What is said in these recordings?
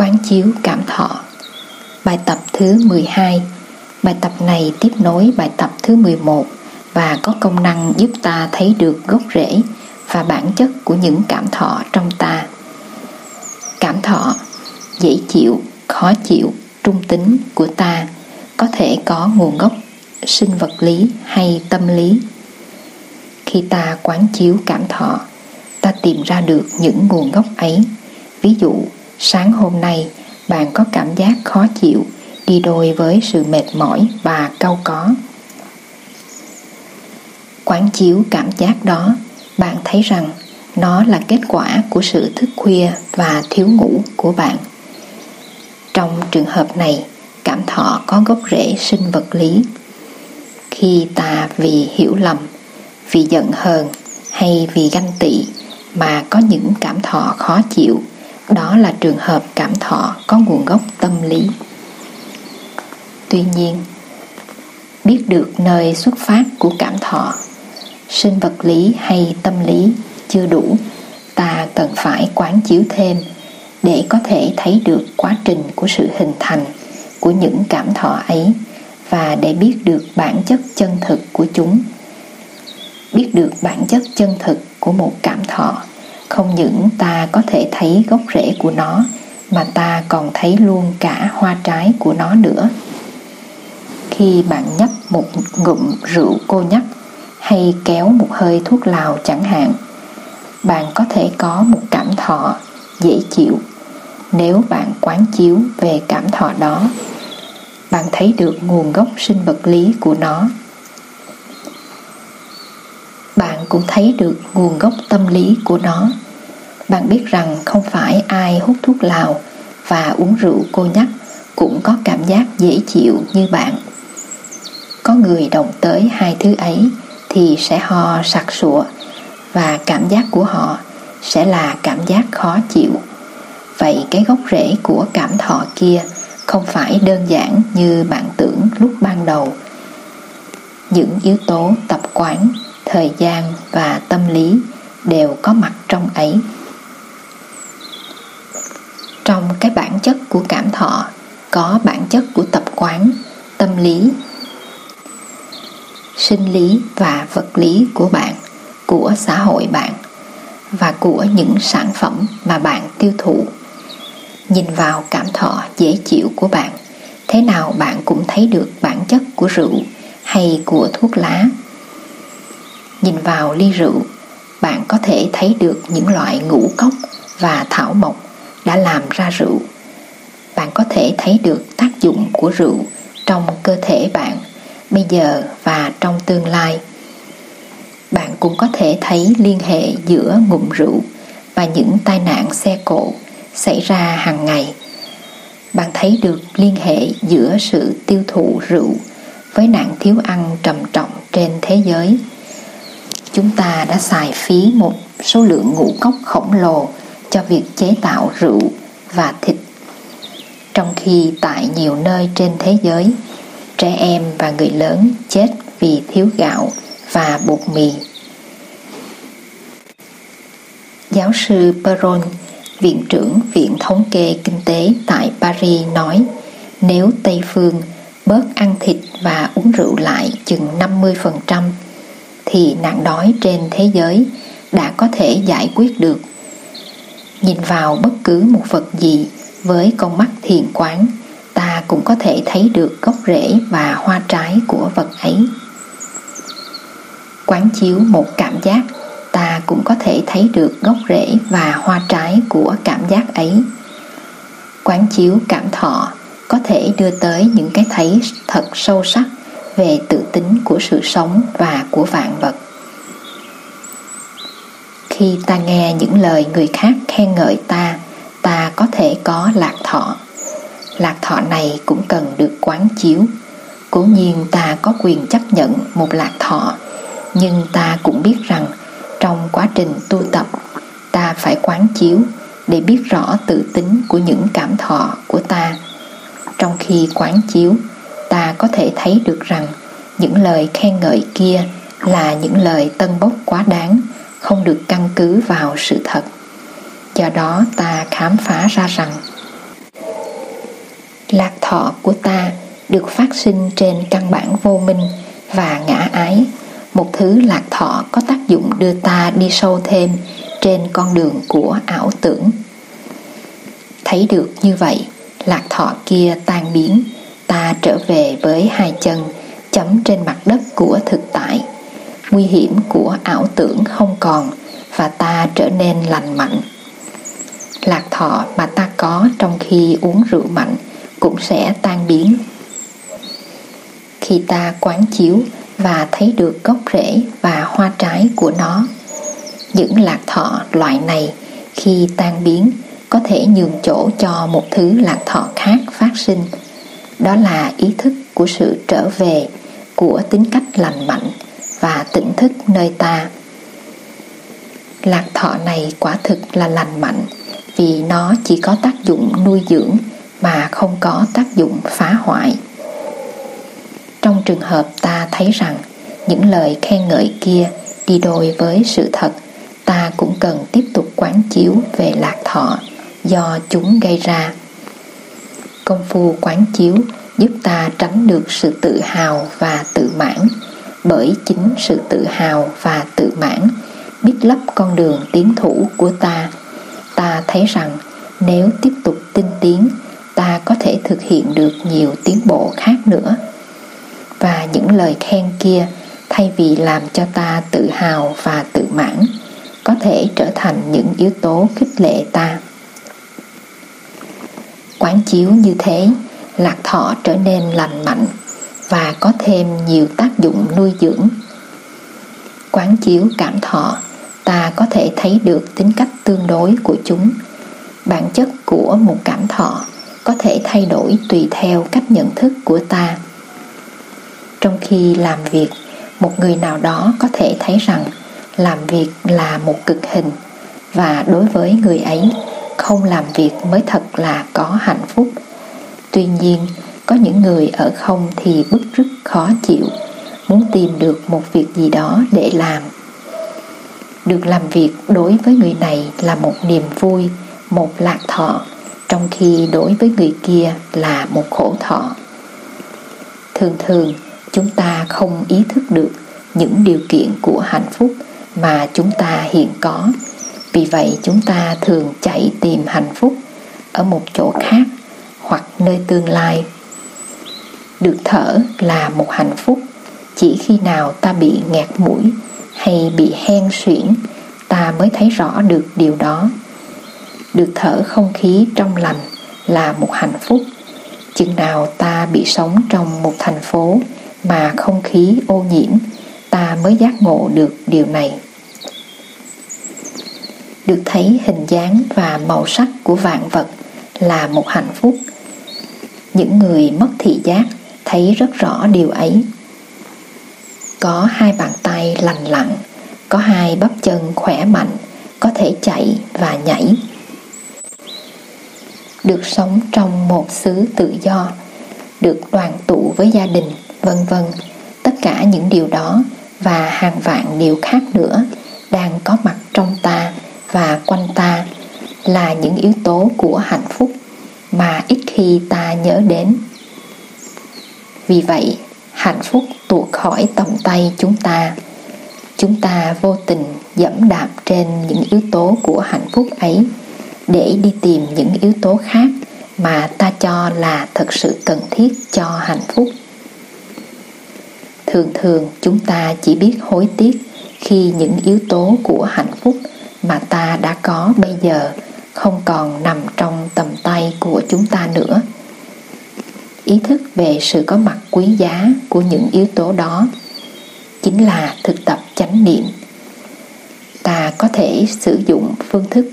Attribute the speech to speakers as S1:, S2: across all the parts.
S1: Quán chiếu cảm thọ Bài tập thứ 12 Bài tập này tiếp nối bài tập thứ 11 và có công năng giúp ta thấy được gốc rễ và bản chất của những cảm thọ trong ta. Cảm thọ dễ chịu, khó chịu, trung tính của ta có thể có nguồn gốc sinh vật lý hay tâm lý. Khi ta quán chiếu cảm thọ, ta tìm ra được những nguồn gốc ấy. Ví dụ, sáng hôm nay bạn có cảm giác khó chịu đi đôi với sự mệt mỏi và cau có. Quán chiếu cảm giác đó, bạn thấy rằng nó là kết quả của sự thức khuya và thiếu ngủ của bạn. Trong trường hợp này, cảm thọ có gốc rễ sinh vật lý. Khi ta vì hiểu lầm, vì giận hờn hay vì ganh tị mà có những cảm thọ khó chịu, đó là trường hợp cảm thọ có nguồn gốc tâm lý. Tuy nhiên, biết được nơi xuất phát của cảm thọ, sinh vật lý hay tâm lý chưa đủ, ta cần phải quán chiếu thêm để có thể thấy được quá trình của sự hình thành của những cảm thọ ấy và để biết được bản chất chân thực của chúng. Biết được bản chất chân thực của một cảm thọ, không những ta có thể thấy gốc rễ của nó, mà ta còn thấy luôn cả hoa trái của nó nữa. Khi bạn nhấp một ngụm rượu cô nhắc hay kéo một hơi thuốc lào chẳng hạn, bạn có thể có một cảm thọ dễ chịu. Nếu bạn quán chiếu về cảm thọ đó, bạn thấy được nguồn gốc sinh vật lý của nó bạn cũng thấy được nguồn gốc tâm lý của nó. Bạn biết rằng không phải ai hút thuốc lào và uống rượu cô nhắc cũng có cảm giác dễ chịu như bạn. Có người đồng tới hai thứ ấy thì sẽ ho sặc sụa và cảm giác của họ sẽ là cảm giác khó chịu. Vậy cái gốc rễ của cảm thọ kia không phải đơn giản như bạn tưởng lúc ban đầu. Những yếu tố tập quán thời gian và tâm lý đều có mặt trong ấy. Trong cái bản chất của cảm thọ, có bản chất của tập quán, tâm lý, sinh lý và vật lý của bạn, của xã hội bạn và của những sản phẩm mà bạn tiêu thụ. Nhìn vào cảm thọ dễ chịu của bạn, thế nào bạn cũng thấy được bản chất của rượu hay của thuốc lá nhìn vào ly rượu, bạn có thể thấy được những loại ngũ cốc và thảo mộc đã làm ra rượu. Bạn có thể thấy được tác dụng của rượu trong cơ thể bạn bây giờ và trong tương lai. Bạn cũng có thể thấy liên hệ giữa ngụm rượu và những tai nạn xe cộ xảy ra hàng ngày. Bạn thấy được liên hệ giữa sự tiêu thụ rượu với nạn thiếu ăn trầm trọng trên thế giới chúng ta đã xài phí một số lượng ngũ cốc khổng lồ cho việc chế tạo rượu và thịt trong khi tại nhiều nơi trên thế giới trẻ em và người lớn chết vì thiếu gạo và bột mì. Giáo sư Peron, Viện trưởng Viện Thống kê Kinh tế tại Paris nói nếu Tây Phương bớt ăn thịt và uống rượu lại chừng 50% thì nạn đói trên thế giới đã có thể giải quyết được. Nhìn vào bất cứ một vật gì với con mắt thiền quán, ta cũng có thể thấy được gốc rễ và hoa trái của vật ấy. Quán chiếu một cảm giác, ta cũng có thể thấy được gốc rễ và hoa trái của cảm giác ấy. Quán chiếu cảm thọ có thể đưa tới những cái thấy thật sâu sắc về tự tính của sự sống và của vạn vật. Khi ta nghe những lời người khác khen ngợi ta ta có thể có lạc thọ. Lạc thọ này cũng cần được quán chiếu. Cố nhiên ta có quyền chấp nhận một lạc thọ, nhưng ta cũng biết rằng trong quá trình tu tập, ta phải quán chiếu để biết rõ tự tính của những cảm thọ của ta. Trong khi quán chiếu ta có thể thấy được rằng những lời khen ngợi kia là những lời tân bốc quá đáng, không được căn cứ vào sự thật. Do đó ta khám phá ra rằng Lạc thọ của ta được phát sinh trên căn bản vô minh và ngã ái. Một thứ lạc thọ có tác dụng đưa ta đi sâu thêm trên con đường của ảo tưởng. Thấy được như vậy, lạc thọ kia tan biến ta trở về với hai chân, chấm trên mặt đất của thực tại. Nguy hiểm của ảo tưởng không còn và ta trở nên lành mạnh. Lạc thọ mà ta có trong khi uống rượu mạnh cũng sẽ tan biến. Khi ta quán chiếu và thấy được gốc rễ và hoa trái của nó, những lạc thọ loại này khi tan biến có thể nhường chỗ cho một thứ lạc thọ khác phát sinh đó là ý thức của sự trở về của tính cách lành mạnh và tỉnh thức nơi ta. Lạc thọ này quả thực là lành mạnh vì nó chỉ có tác dụng nuôi dưỡng mà không có tác dụng phá hoại. Trong trường hợp ta thấy rằng những lời khen ngợi kia đi đôi với sự thật, ta cũng cần tiếp tục quán chiếu về lạc thọ do chúng gây ra công phu quán chiếu giúp ta tránh được sự tự hào và tự mãn. Bởi chính sự tự hào và tự mãn biết lấp con đường tiến thủ của ta. Ta thấy rằng nếu tiếp tục tinh tiến, ta có thể thực hiện được nhiều tiến bộ khác nữa. Và những lời khen kia thay vì làm cho ta tự hào và tự mãn có thể trở thành những yếu tố khích lệ ta quán chiếu như thế, lạc thọ trở nên lành mạnh và có thêm nhiều tác dụng nuôi dưỡng. Quán chiếu cảm thọ, ta có thể thấy được tính cách tương đối của chúng. Bản chất của một cảm thọ có thể thay đổi tùy theo cách nhận thức của ta. Trong khi làm việc, một người nào đó có thể thấy rằng làm việc là một cực hình và đối với người ấy không làm việc mới thật là có hạnh phúc. Tuy nhiên, có những người ở không thì bức rất khó chịu, muốn tìm được một việc gì đó để làm. Được làm việc đối với người này là một niềm vui, một lạc thọ, trong khi đối với người kia là một khổ thọ. Thường thường, chúng ta không ý thức được những điều kiện của hạnh phúc mà chúng ta hiện có vì vậy chúng ta thường chạy tìm hạnh phúc ở một chỗ khác hoặc nơi tương lai. Được thở là một hạnh phúc, chỉ khi nào ta bị ngạt mũi hay bị hen suyễn, ta mới thấy rõ được điều đó. Được thở không khí trong lành là một hạnh phúc, chừng nào ta bị sống trong một thành phố mà không khí ô nhiễm, ta mới giác ngộ được điều này được thấy hình dáng và màu sắc của vạn vật là một hạnh phúc. Những người mất thị giác thấy rất rõ điều ấy. Có hai bàn tay lành lặn, có hai bắp chân khỏe mạnh, có thể chạy và nhảy. Được sống trong một xứ tự do, được đoàn tụ với gia đình, vân vân. Tất cả những điều đó và hàng vạn điều khác nữa đang có mặt trong ta và quanh ta là những yếu tố của hạnh phúc mà ít khi ta nhớ đến. Vì vậy, hạnh phúc tuột khỏi tầm tay chúng ta. Chúng ta vô tình dẫm đạp trên những yếu tố của hạnh phúc ấy để đi tìm những yếu tố khác mà ta cho là thật sự cần thiết cho hạnh phúc. Thường thường chúng ta chỉ biết hối tiếc khi những yếu tố của hạnh phúc mà ta đã có bây giờ, không còn nằm trong tầm tay của chúng ta nữa. Ý thức về sự có mặt quý giá của những yếu tố đó chính là thực tập chánh niệm. Ta có thể sử dụng phương thức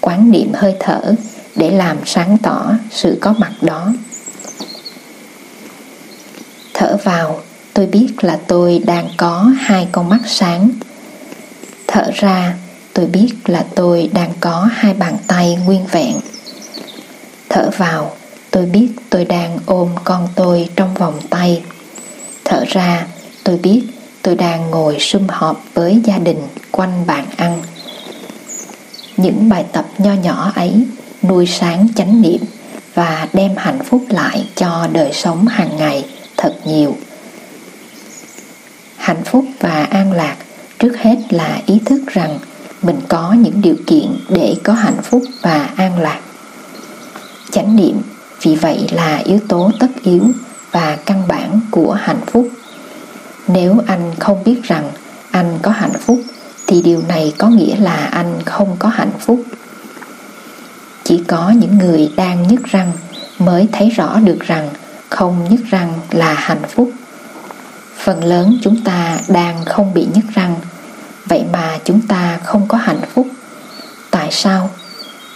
S1: quán niệm hơi thở để làm sáng tỏ sự có mặt đó. Thở vào, tôi biết là tôi đang có hai con mắt sáng. Thở ra tôi biết là tôi đang có hai bàn tay nguyên vẹn. Thở vào, tôi biết tôi đang ôm con tôi trong vòng tay. Thở ra, tôi biết tôi đang ngồi sum họp với gia đình quanh bàn ăn. Những bài tập nho nhỏ ấy nuôi sáng chánh niệm và đem hạnh phúc lại cho đời sống hàng ngày thật nhiều. Hạnh phúc và an lạc trước hết là ý thức rằng mình có những điều kiện để có hạnh phúc và an lạc. Chánh niệm vì vậy là yếu tố tất yếu và căn bản của hạnh phúc. Nếu anh không biết rằng anh có hạnh phúc, thì điều này có nghĩa là anh không có hạnh phúc. Chỉ có những người đang nhức răng mới thấy rõ được rằng không nhức răng là hạnh phúc. Phần lớn chúng ta đang không bị nhức răng vậy mà chúng ta không có hạnh phúc. Tại sao?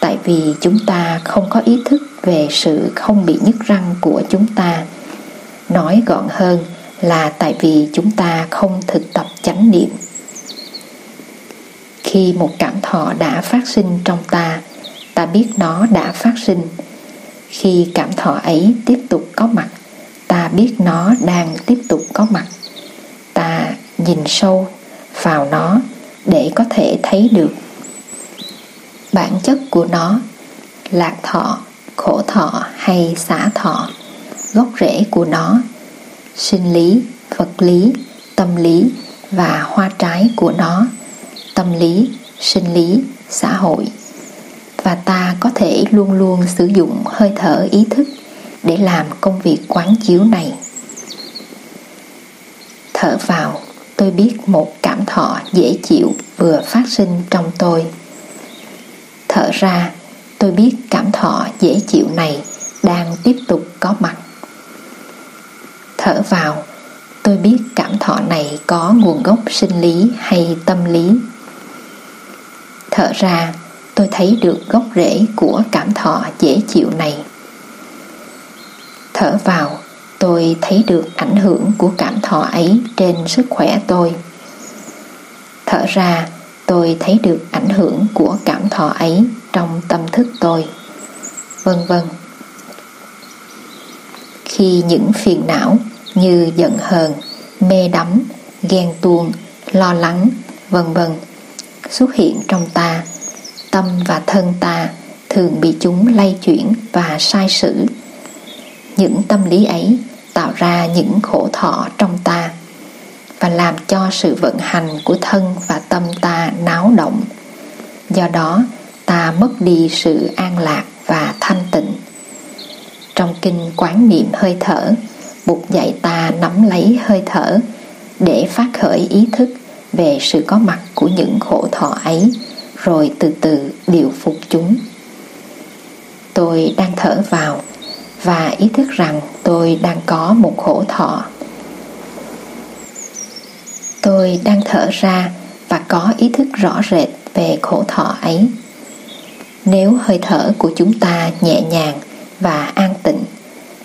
S1: Tại vì chúng ta không có ý thức về sự không bị nhức răng của chúng ta. Nói gọn hơn là tại vì chúng ta không thực tập chánh niệm. Khi một cảm thọ đã phát sinh trong ta ta biết nó đã phát sinh. Khi cảm thọ ấy tiếp tục có mặt, ta biết nó đang tiếp tục có mặt. Ta nhìn sâu vào nó để có thể thấy được. Bản chất của nó lạc thọ, khổ thọ hay xả thọ. Gốc rễ của nó, sinh lý, vật lý, tâm lý và hoa trái của nó, tâm lý, sinh lý, xã hội. Và ta có thể luôn luôn sử dụng hơi thở ý thức để làm công việc quán chiếu này. Thở vào tôi biết một cảm thọ dễ chịu vừa phát sinh trong tôi. Thở ra, tôi biết cảm thọ dễ chịu này đang tiếp tục có mặt. Thở vào, tôi biết cảm thọ này có nguồn gốc sinh lý hay tâm lý. Thở ra, tôi thấy được gốc rễ của cảm thọ dễ chịu này. Thở vào tôi thấy được ảnh hưởng của cảm thọ ấy trên sức khỏe tôi. Thở ra, tôi thấy được ảnh hưởng của cảm thọ ấy trong tâm thức tôi. Vân vân. Khi những phiền não như giận hờn, mê đắm, ghen tuông, lo lắng, vân vân, xuất hiện trong ta, tâm và thân ta thường bị chúng lay chuyển và sai sử những tâm lý ấy, tạo ra những khổ thọ trong ta, và làm cho sự vận hành của thân và tâm ta náo động. Do đó, ta mất đi sự an lạc và thanh tịnh. Trong kinh quán niệm hơi thở, Bụt dạy ta nắm lấy hơi thở để phát khởi ý thức về sự có mặt của những khổ thọ ấy, rồi từ từ điều phục chúng. Tôi đang thở vào và ý thức rằng tôi đang có một khổ thọ. Tôi đang thở ra và có ý thức rõ rệt về khổ thọ ấy. Nếu hơi thở của chúng ta nhẹ nhàng và an tịnh,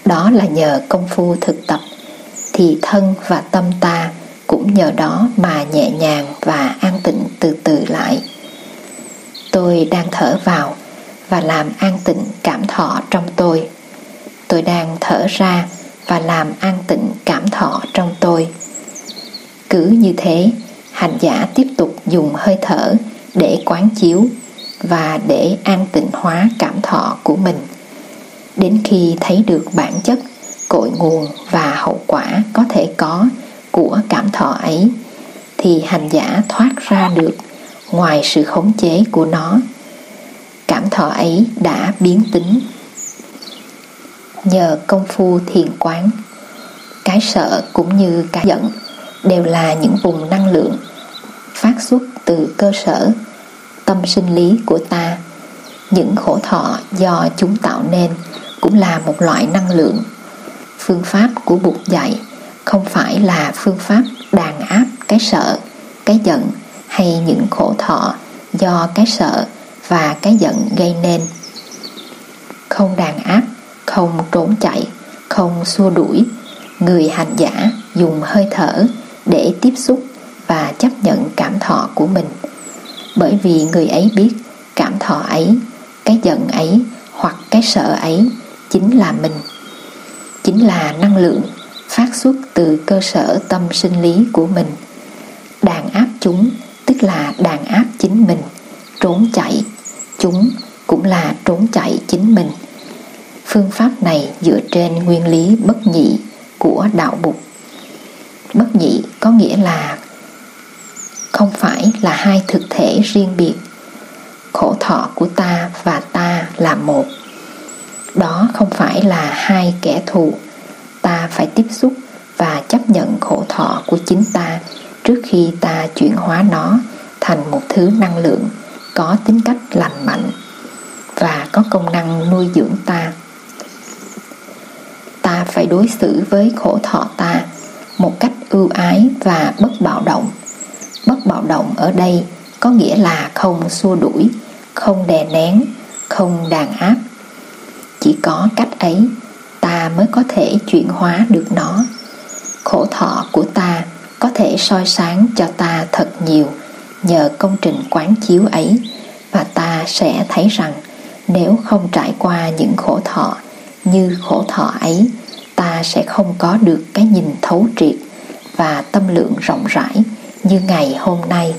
S1: đó là nhờ công phu thực tập, thì thân và tâm ta cũng nhờ đó mà nhẹ nhàng và an tịnh từ từ lại. Tôi đang thở vào và làm an tịnh cảm thọ trong tôi tôi đang thở ra và làm an tịnh cảm thọ trong tôi. Cứ như thế, hành giả tiếp tục dùng hơi thở để quán chiếu và để an tịnh hóa cảm thọ của mình. Đến khi thấy được bản chất, cội nguồn và hậu quả có thể có của cảm thọ ấy, thì hành giả thoát ra được ngoài sự khống chế của nó. Cảm thọ ấy đã biến tính nhờ công phu thiền quán, cái sợ cũng như cái giận đều là những vùng năng lượng phát xuất từ cơ sở, tâm sinh lý của ta. Những khổ thọ do chúng tạo nên cũng là một loại năng lượng. Phương pháp của bụt dạy không phải là phương pháp đàn áp cái sợ, cái giận hay những khổ thọ do cái sợ và cái giận gây nên. Không đàn áp không trốn chạy, không xua đuổi. Người hành giả dùng hơi thở để tiếp xúc và chấp nhận cảm thọ của mình. Bởi vì người ấy biết cảm thọ ấy, cái giận ấy hoặc cái sợ ấy chính là mình. Chính là năng lượng phát xuất từ cơ sở tâm sinh lý của mình. Đàn áp chúng, tức là đàn áp chính mình, trốn chạy. Chúng cũng là trốn chạy chính mình. Phương pháp này dựa trên nguyên lý bất nhị của đạo Bụt. Bất nhị có nghĩa là không phải là hai thực thể riêng biệt. Khổ thọ của ta và ta là một. Đó không phải là hai kẻ thù. Ta phải tiếp xúc và chấp nhận khổ thọ của chính ta trước khi ta chuyển hóa nó thành một thứ năng lượng có tính cách lành mạnh và có công năng nuôi dưỡng ta ta phải đối xử với khổ thọ ta một cách ưu ái và bất bạo động. Bất bạo động ở đây có nghĩa là không xua đuổi, không đè nén, không đàn áp. Chỉ có cách ấy, ta mới có thể chuyển hóa được nó. Khổ thọ của ta có thể soi sáng cho ta thật nhiều nhờ công trình quán chiếu ấy và ta sẽ thấy rằng nếu không trải qua những khổ thọ như khổ thọ ấy ta sẽ không có được cái nhìn thấu triệt và tâm lượng rộng rãi như ngày hôm nay.